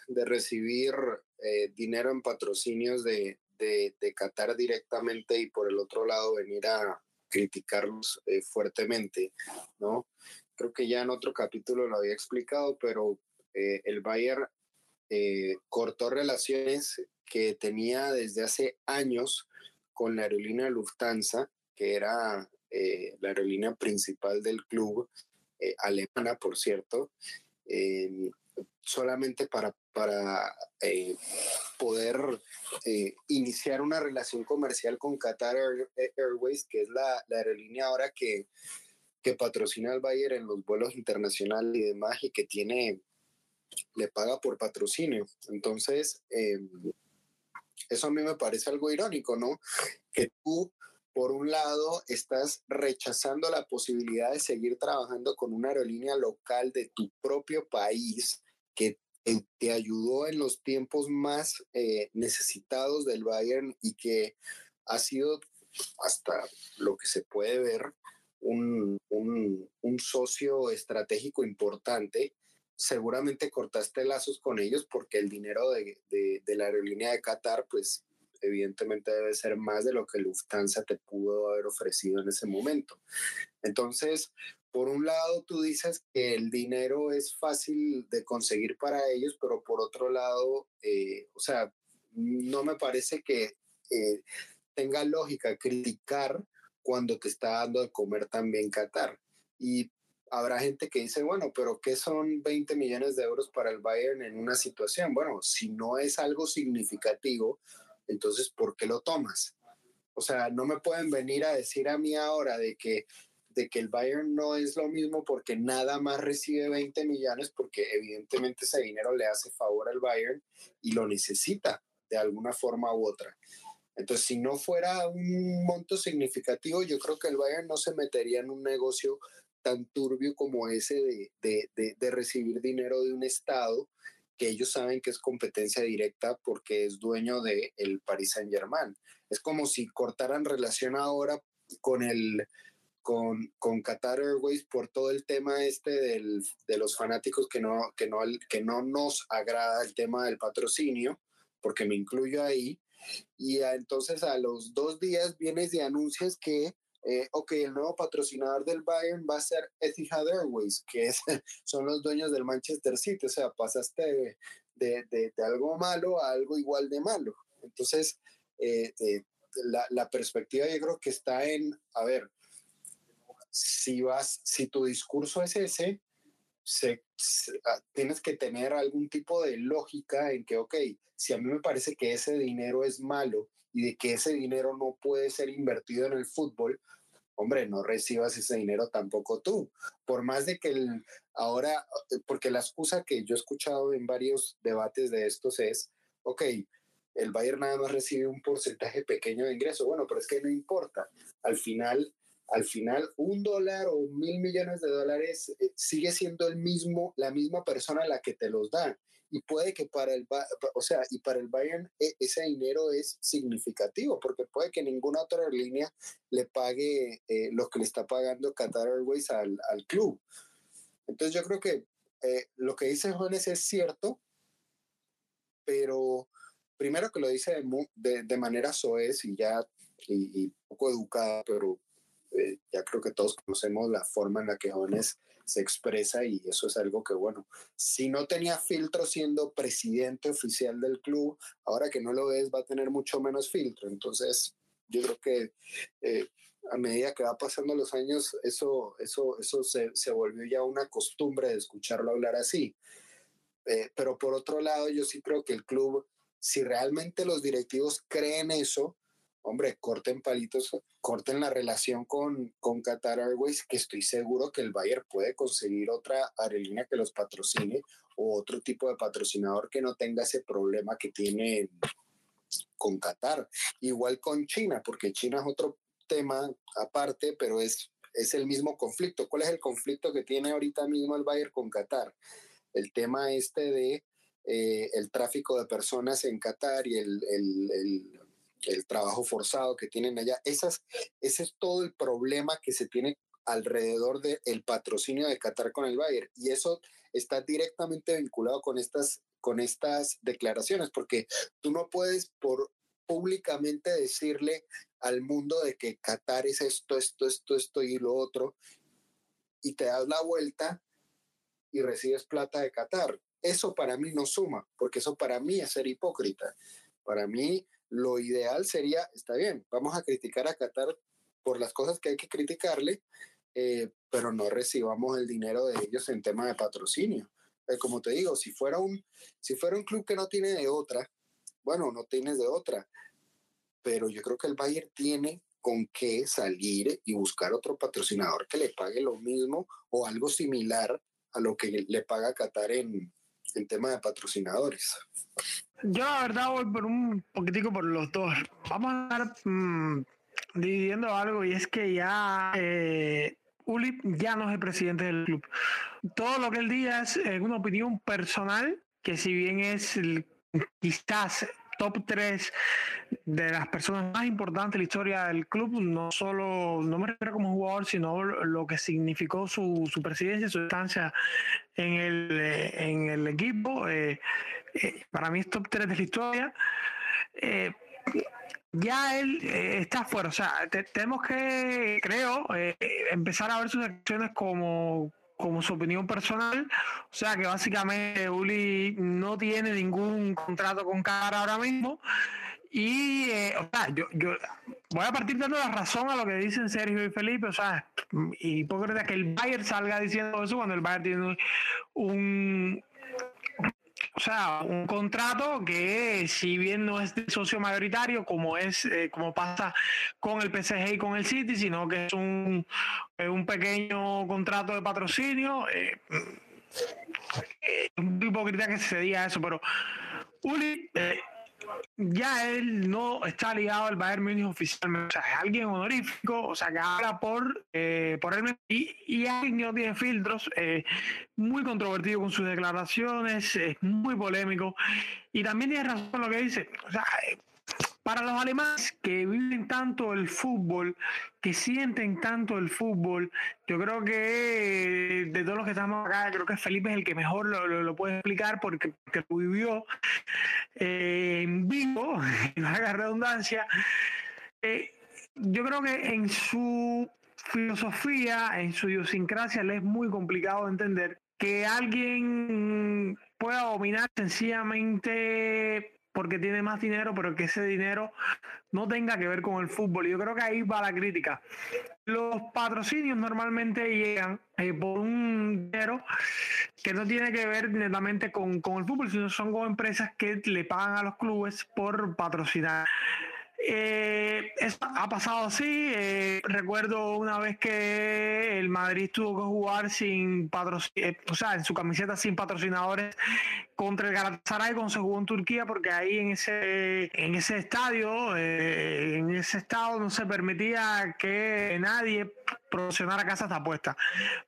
de recibir eh, dinero en patrocinios de, de, Qatar directamente y por el otro lado venir a criticarlos eh, fuertemente, ¿no? Creo que ya en otro capítulo lo había explicado, pero eh, el Bayern cortó relaciones que tenía desde hace años con la aerolínea Lufthansa, que era la aerolínea principal del club, alemana, por cierto, solamente para, para eh, poder eh, iniciar una relación comercial con Qatar Airways, que es la, la aerolínea ahora que, que, patrocina al Bayern en los vuelos internacionales y demás, y que tiene, le paga por patrocinio. Entonces, em, eso a mí me parece algo irónico, ¿no? Que tú por un lado, estás rechazando la posibilidad de seguir trabajando con una aerolínea local de tu propio país que te ayudó en los tiempos más eh, necesitados del Bayern y que ha sido hasta lo que se puede ver un, socio estratégico importante. Seguramente cortaste lazos con ellos porque el dinero de, de la aerolínea de Qatar, pues evidentemente debe ser más de lo que Lufthansa te pudo haber ofrecido en ese momento. Entonces, por un lado tú dices que el dinero es fácil de conseguir para ellos, pero por otro lado, eh, o sea, no me parece que eh, tenga lógica criticar cuando te está dando de comer también Qatar. Y habrá gente que dice, bueno, pero ¿qué son 20 millones de euros para el Bayern en una situación? Bueno, si no es algo significativo, entonces, ¿por qué lo tomas? O sea, no me pueden venir a decir a mí ahora de que de que el Bayern no es lo mismo porque nada más recibe 20 millones, porque evidentemente ese dinero le hace favor al Bayern y lo necesita de alguna forma u otra. Entonces, si no fuera un monto significativo, yo creo que el Bayern no se metería en un negocio tan turbio como ese de, de, recibir dinero de un Estado que ellos saben que es competencia directa porque es dueño del el Paris Saint Germain. Es como si cortaran relación ahora con el, con, con Qatar Airways por todo el tema este del, de los fanáticos que no, que, no, que no nos agrada el tema del patrocinio, porque me incluyo ahí. Y entonces a los dos días vienes y anuncias que, eh, ok, el nuevo patrocinador del Bayern va a ser Etihad Airways, que es, son los dueños del Manchester City. O sea, pasaste de, de, de, algo malo a algo igual de malo. Entonces, eh, eh, la, la perspectiva yo creo que está en, a ver, si vas, si tu discurso es ese, ah, tienes que tener algún tipo de lógica en que, ok, si a mí me parece que ese dinero es malo y de que ese dinero no puede ser invertido en el fútbol, hombre, no recibas ese dinero tampoco tú. Por más de que el, ahora, porque la excusa que yo he escuchado en varios debates de estos es, ok, el Bayern nada más recibe un porcentaje pequeño de ingreso. Bueno, pero es que no importa. Al final, al final un dólar o mil millones de dólares eh, sigue siendo el mismo, la misma persona la que te los da. Y puede que para el, o sea, y para el Bayern e, ese dinero es significativo, porque puede que ninguna otra aerolínea le pague eh, lo que le está pagando Qatar Airways al, al club. Entonces yo creo que eh, lo que dice Jones es cierto, pero primero que lo dice de, de, manera soez y ya y, y, poco educada, pero eh, ya creo que todos conocemos la forma en la que Jones se expresa y eso es algo que, bueno, si no tenía filtro siendo presidente oficial del club, ahora que no lo ves va a tener mucho menos filtro. Entonces, yo creo que eh, a medida que va pasando los años, eso, eso, eso se, se volvió ya una costumbre de escucharlo hablar así. Eh, pero por otro lado, yo sí creo que el club, si realmente los directivos creen eso, hombre, corten palitos, corten la relación con, con Qatar Airways, que estoy seguro que el Bayern puede conseguir otra aerolínea que los patrocine o otro tipo de patrocinador que no tenga ese problema que tiene con Qatar. Igual con China, porque China es otro tema aparte, pero es, es el mismo conflicto. ¿Cuál es el conflicto que tiene ahorita mismo el Bayern con Qatar? El tema este de eh, el tráfico de personas en Qatar y el, el, trabajo forzado que tienen allá. Esas, ese es todo el problema que se tiene alrededor del patrocinio de Qatar con el Bayern. Y eso está directamente vinculado con estas, con estas declaraciones, porque tú no puedes por públicamente decirle al mundo de que Qatar es esto, esto, esto, esto y lo otro, y te das la vuelta y recibes plata de Qatar. Eso para mí no suma, porque eso para mí es ser hipócrita. Para mí lo ideal sería, está bien, vamos a criticar a Qatar por las cosas que hay que criticarle, eh, pero no recibamos el dinero de ellos en tema de patrocinio. Eh, como te digo, si fuera, un, si fuera un club que no tiene de otra, bueno, no tienes de otra, pero yo creo que el Bayern tiene con qué salir y buscar otro patrocinador que le pague lo mismo o algo similar a lo que le paga Qatar en, en tema de patrocinadores. Yo la verdad voy por un poquitico por los dos. Vamos a estar mm, dividiendo algo y es que ya eh, Uli ya no es el presidente del club. Todo lo que él diga es una opinión personal que si bien es quizás top 3 de las personas más importantes de la historia del club, no solo, no me refiero como jugador, sino lo que significó su, su presidencia, su estancia en el, eh, en el equipo. Eh, eh, para mí es top 3 de la historia. ya él está fuera, o sea, tenemos que, creo, empezar a ver sus acciones como como su opinión personal. O sea que básicamente Uli no tiene ningún contrato con Cara ahora mismo. Y, eh, o sea, yo, yo voy a partir dando la razón a lo que dicen Sergio y Felipe. O sea, hipócrita que el Bayern salga diciendo eso cuando el Bayern tiene un, o sea, un contrato que si bien no es de socio mayoritario como es eh, como pasa con el PSG y con el City, sino que es un, un pequeño contrato de patrocinio, eh, eh un hipócrita que se diga eso, pero Uli eh, ya él no está ligado al Bayern Múnich oficialmente, o sea, es alguien honorífico, o sea, que habla por, eh, por él y, y alguien que no tiene filtros, eh, muy controvertido con sus declaraciones, es muy polémico. Y también tiene razón lo que dice, o sea, para los alemanes que viven tanto el fútbol, que sienten tanto el fútbol, yo creo que de todos los que estamos acá, creo que Felipe es el que mejor lo, puede explicar porque, lo vivió eh, en vivo, no haga redundancia. Eh, yo creo que en su filosofía, en su idiosincrasia, le es muy complicado entender que alguien pueda dominar sencillamente porque tiene más dinero, pero que ese dinero no tenga que ver con el fútbol. Yo creo que ahí va la crítica. Los patrocinios normalmente llegan eh, por un dinero que no tiene que ver netamente con, con el fútbol, sino son como empresas que le pagan a los clubes por patrocinar. Eh, eso ha pasado así. Eh, recuerdo una vez que el Madrid tuvo que jugar sin patrocinadores, o sea, en su camiseta sin patrocinadores contra el Galatasaray cuando se jugó en Turquía, porque ahí en ese, en ese estadio, eh, en ese estado no se permitía que nadie promocionara casas de apuestas.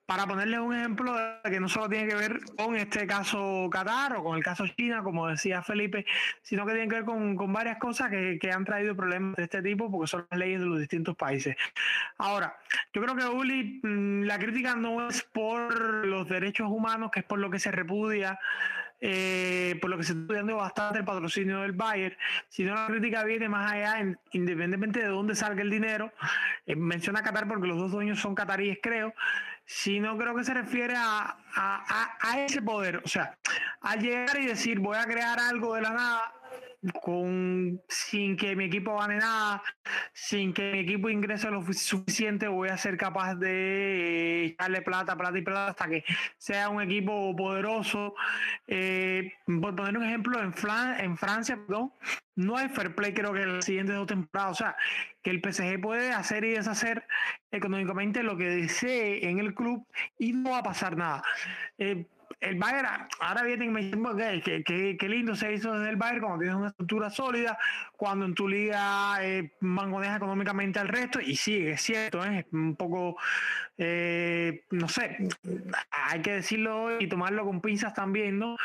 Para ponerles un ejemplo que no solo tiene que ver con este caso Qatar o con el caso China, como decía Felipe, sino que tiene que ver con, con varias cosas que, que, han traído problemas de este tipo porque son las leyes de los distintos países. Ahora, yo creo que Uli, mm, la crítica no es por los derechos humanos, que es por lo que se repudia eh, por lo que se está estudiando bastante el patrocinio del Bayern, sino la crítica viene más allá, independientemente de dónde salga el dinero. Eh, menciona Qatar porque los dos dueños son cataríes, creo, sino creo que se refiere a, a, a, ese poder. O sea, al llegar y decir voy a crear algo de la nada, con sin que mi equipo gane nada, sin que mi equipo ingrese lo suficiente, voy a ser capaz de echarle plata, plata y plata hasta que sea un equipo poderoso. Eh, por poner un ejemplo, en, en Francia, perdón, no hay fair play creo que en las siguientes dos temporadas. O sea, que el PSG puede hacer y deshacer económicamente lo que desee en el club y no va a pasar nada. Eh, el Bayern, ahora viene y me dicen que, que, lindo se hizo desde el Bayern cuando tienes una estructura sólida, cuando en tu liga eh, mangoneas económicamente al resto, y sí, es cierto, ¿eh? es un poco, eh, no sé, hay que decirlo y tomarlo con pinzas también, ¿no?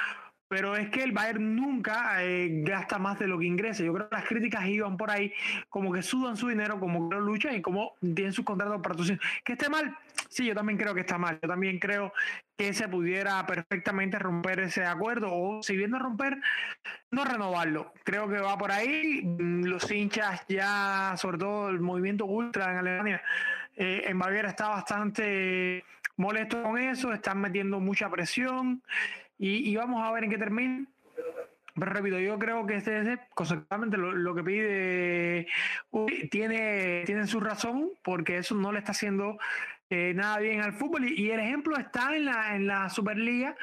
pero es que el Bayern nunca eh, gasta más de lo que ingresa. Yo creo que las críticas iban por ahí, como que sudan su dinero, como que luchan y como tienen sus contratos para patrocinio. ¿Que esté mal? Sí, yo también creo que está mal. Yo también creo que se pudiera perfectamente romper ese acuerdo o, si bien no romper, no renovarlo. Creo que va por ahí. Mm, los hinchas ya, sobre todo el movimiento ultra en Alemania, eh, en Baviera está bastante molesto con eso, están metiendo mucha presión. Y, vamos a ver en qué termina. Pero repito, yo creo que este, consecutivamente lo, que pide tiene, tiene su razón, porque eso no le está haciendo nada bien al fútbol. Y, el ejemplo está en la, en la Superliga.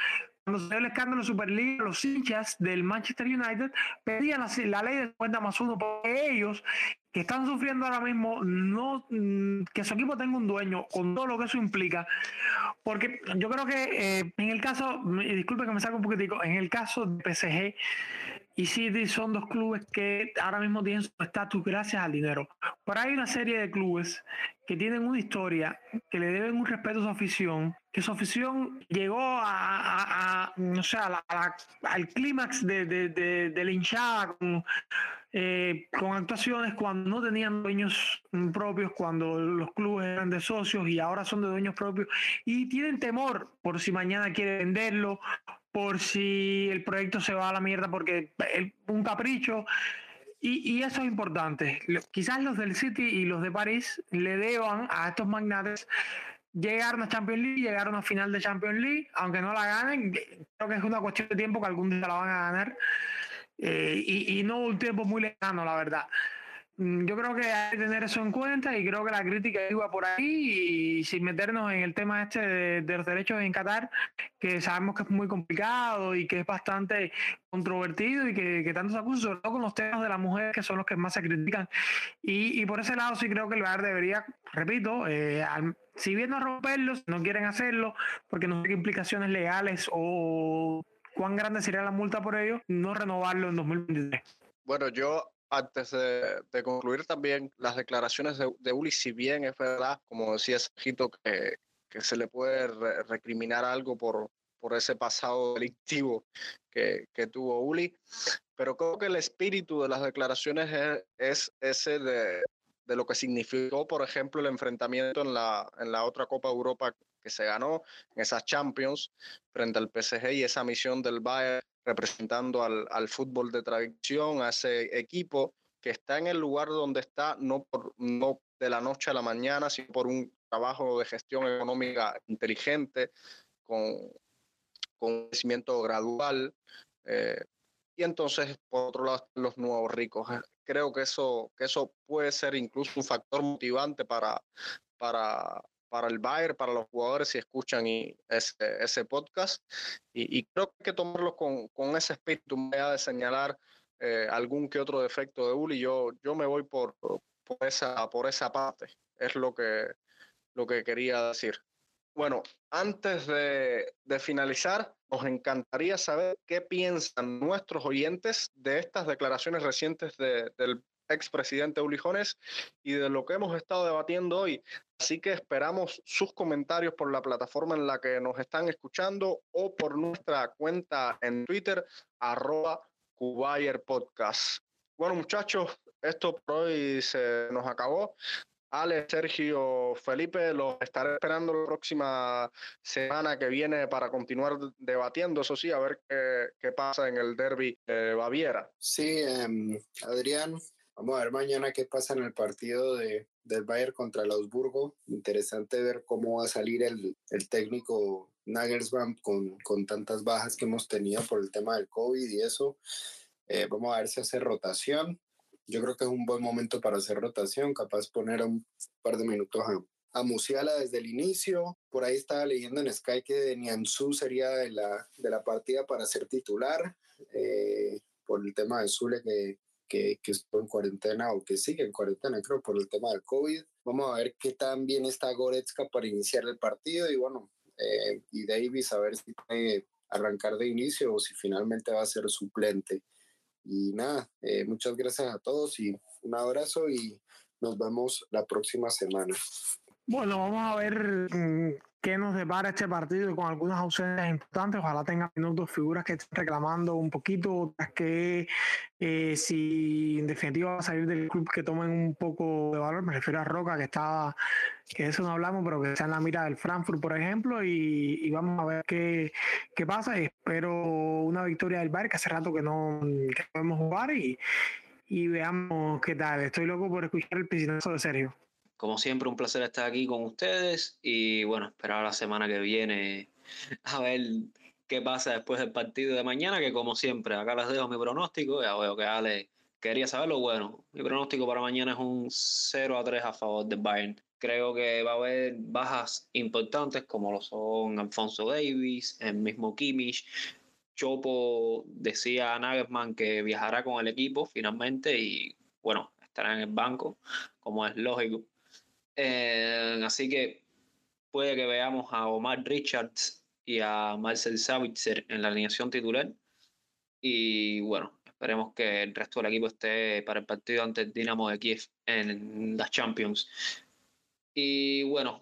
Cuando se dio el escándalo Superliga, los hinchas del Manchester United pedían la, la ley de 50 más 1 porque ellos que están sufriendo ahora mismo, no mm, que su equipo tenga un dueño, con todo lo que eso implica. Porque yo creo que eh, en el caso, disculpe que me saque un poquitico, en el caso de PSG y City son dos clubes que ahora mismo tienen su estatus gracias al dinero. Pero hay una serie de clubes que tienen una historia, que le deben un respeto a su afición, que su afición llegó a, no sé, al clímax de, de, de, de, la hinchada con eh, con actuaciones cuando no tenían dueños propios, cuando los clubes eran de socios y ahora son de dueños propios y tienen temor por si mañana quiere venderlo, por si el proyecto se va a la mierda porque es un capricho. Y, eso es importante. Quizás los del City y los de París le deban a estos magnates llegar a Champions League, llegar a una final de Champions League, aunque no la ganen, creo que es una cuestión de tiempo que algún día la van a ganar. Eh, y, no un tiempo muy lejano, la verdad. Mm, yo creo que hay que tener eso en cuenta y creo que la crítica iba por ahí y sin meternos en el tema este de, los derechos en Qatar, que sabemos que es muy complicado y que es bastante controvertido y que, tanto se acusa, sobre todo con los temas de la mujer, que son los que más se critican. Y, por ese lado sí creo que el VAR debería, repito, eh, si bien no romperlos, no quieren hacerlo, porque no sé qué implicaciones legales o cuán grande sería la multa por ello, no renovarlo en 2023. Bueno, yo antes de, concluir también las declaraciones de, de, Uli, si bien es verdad, como decía Sergito, que, que se le puede recriminar algo por, por ese pasado delictivo que, que, tuvo Uli, pero creo que el espíritu de las declaraciones es, es ese de, de, lo que significó, por ejemplo, el enfrentamiento en la, en la otra Copa Europa que se ganó en esas Champions frente al PSG y esa misión del Bayern representando al, al fútbol de tradición, a ese equipo que está en el lugar donde está, no, por, no de la noche a la mañana, sino por un trabajo de gestión económica inteligente, con, con un crecimiento gradual. Eh, y entonces, por otro lado, los nuevos ricos. Creo que eso, que eso puede ser incluso un factor motivante para, para, para el Bayern, para los jugadores si escuchan y ese, ese podcast. Y, creo que hay que tomarlo con, con ese espíritu, me de señalar eh, algún que otro defecto de Uli. Yo, yo me voy por, por, esa, por esa parte, es lo que, lo que quería decir. Bueno, antes de, de finalizar, nos encantaría saber qué piensan nuestros oyentes de estas declaraciones recientes de, del expresidente Uli Jones y de lo que hemos estado debatiendo hoy. Así que esperamos sus comentarios por la plataforma en la que nos están escuchando o por nuestra cuenta en Twitter, arroba Podcast. Bueno, muchachos, esto por hoy se nos acabó. Ale, Sergio, Felipe, los estaré esperando la próxima semana que viene para continuar debatiendo, eso sí, a ver qué, pasa en el derby de Baviera. Sí, um, Adrián, Vamos a ver mañana qué pasa en el partido de, del Bayern contra el Augsburgo. Interesante ver cómo va a salir el, el técnico Nagelsmann con, con, tantas bajas que hemos tenido por el tema del COVID y eso. Eh, vamos a ver si hace rotación. Yo creo que es un buen momento para hacer rotación, capaz poner un par de minutos a, a Musiala desde el inicio. Por ahí estaba leyendo en Sky que Nianzú sería de la, de la partida para ser titular, eh, por el tema de Zule que, que, que estuvo en cuarentena o que sigue en cuarentena, creo, por el tema del COVID. Vamos a ver qué tan bien está Goretzka para iniciar el partido y bueno, eh, y Davis a ver si puede arrancar de inicio o si finalmente va a ser suplente. Y nada, eh, muchas gracias a todos y un abrazo y nos vemos la próxima semana. Bueno, vamos a ver mm, qué nos depara este partido con algunas ausencias importantes. Ojalá tenga minutos figuras que estén reclamando un poquito, otras que eh, si en definitiva va a salir del club que tomen un poco de valor. Me refiero a Roca, que está, que de eso no hablamos, pero que está en la mira del Frankfurt, por ejemplo, y, vamos a ver qué, qué pasa. Espero una victoria del Bayern, que hace rato que no, que no podemos jugar, y, y veamos qué tal. Estoy loco por escuchar el piscinazo de Sergio. Como siempre, un placer estar aquí con ustedes y bueno, esperar la semana que viene a ver qué pasa después del partido de mañana, que como siempre, acá les dejo mi pronóstico, ya veo que Ale quería saberlo, bueno, mi pronóstico para mañana es un 0 a 3 a favor de Bayern. Creo que va a haber bajas importantes como lo son Alfonso Davis, el mismo Kimmich, Chopo decía a Nagelsmann que viajará con el equipo finalmente y bueno, estará en el banco, como es lógico. Eh, así que puede que veamos a Omar Richards y a Marcel Savitzer en la alineación titular. Y bueno, esperemos que el resto del equipo esté para el partido ante el Dinamo de Kiev en las Champions. Y bueno,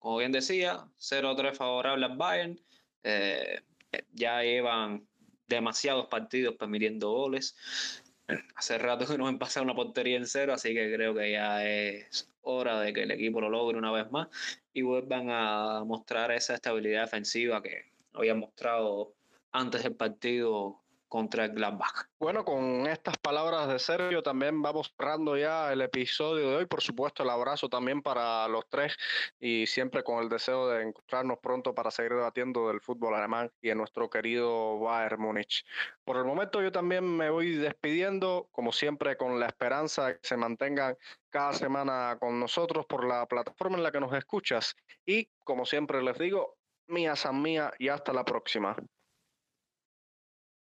como bien decía, 0-3 favorable al Bayern. Eh, ya llevan demasiados partidos permitiendo goles. Hace rato que no han pasado una portería en cero, así que creo que ya es hora de que el equipo lo logre una vez más y vuelvan a mostrar esa estabilidad defensiva que habían mostrado antes del partido contra Gladbach. Bueno, con estas palabras de Sergio también vamos cerrando ya el episodio de hoy. Por supuesto, el abrazo también para los tres y siempre con el deseo de encontrarnos pronto para seguir debatiendo del fútbol alemán y en nuestro querido Bayern Múnich. Por el momento yo también me voy despidiendo, como siempre, con la esperanza de que se mantengan cada semana con nosotros por la plataforma en la que nos escuchas. Y como siempre les digo, mía san mía y hasta la próxima.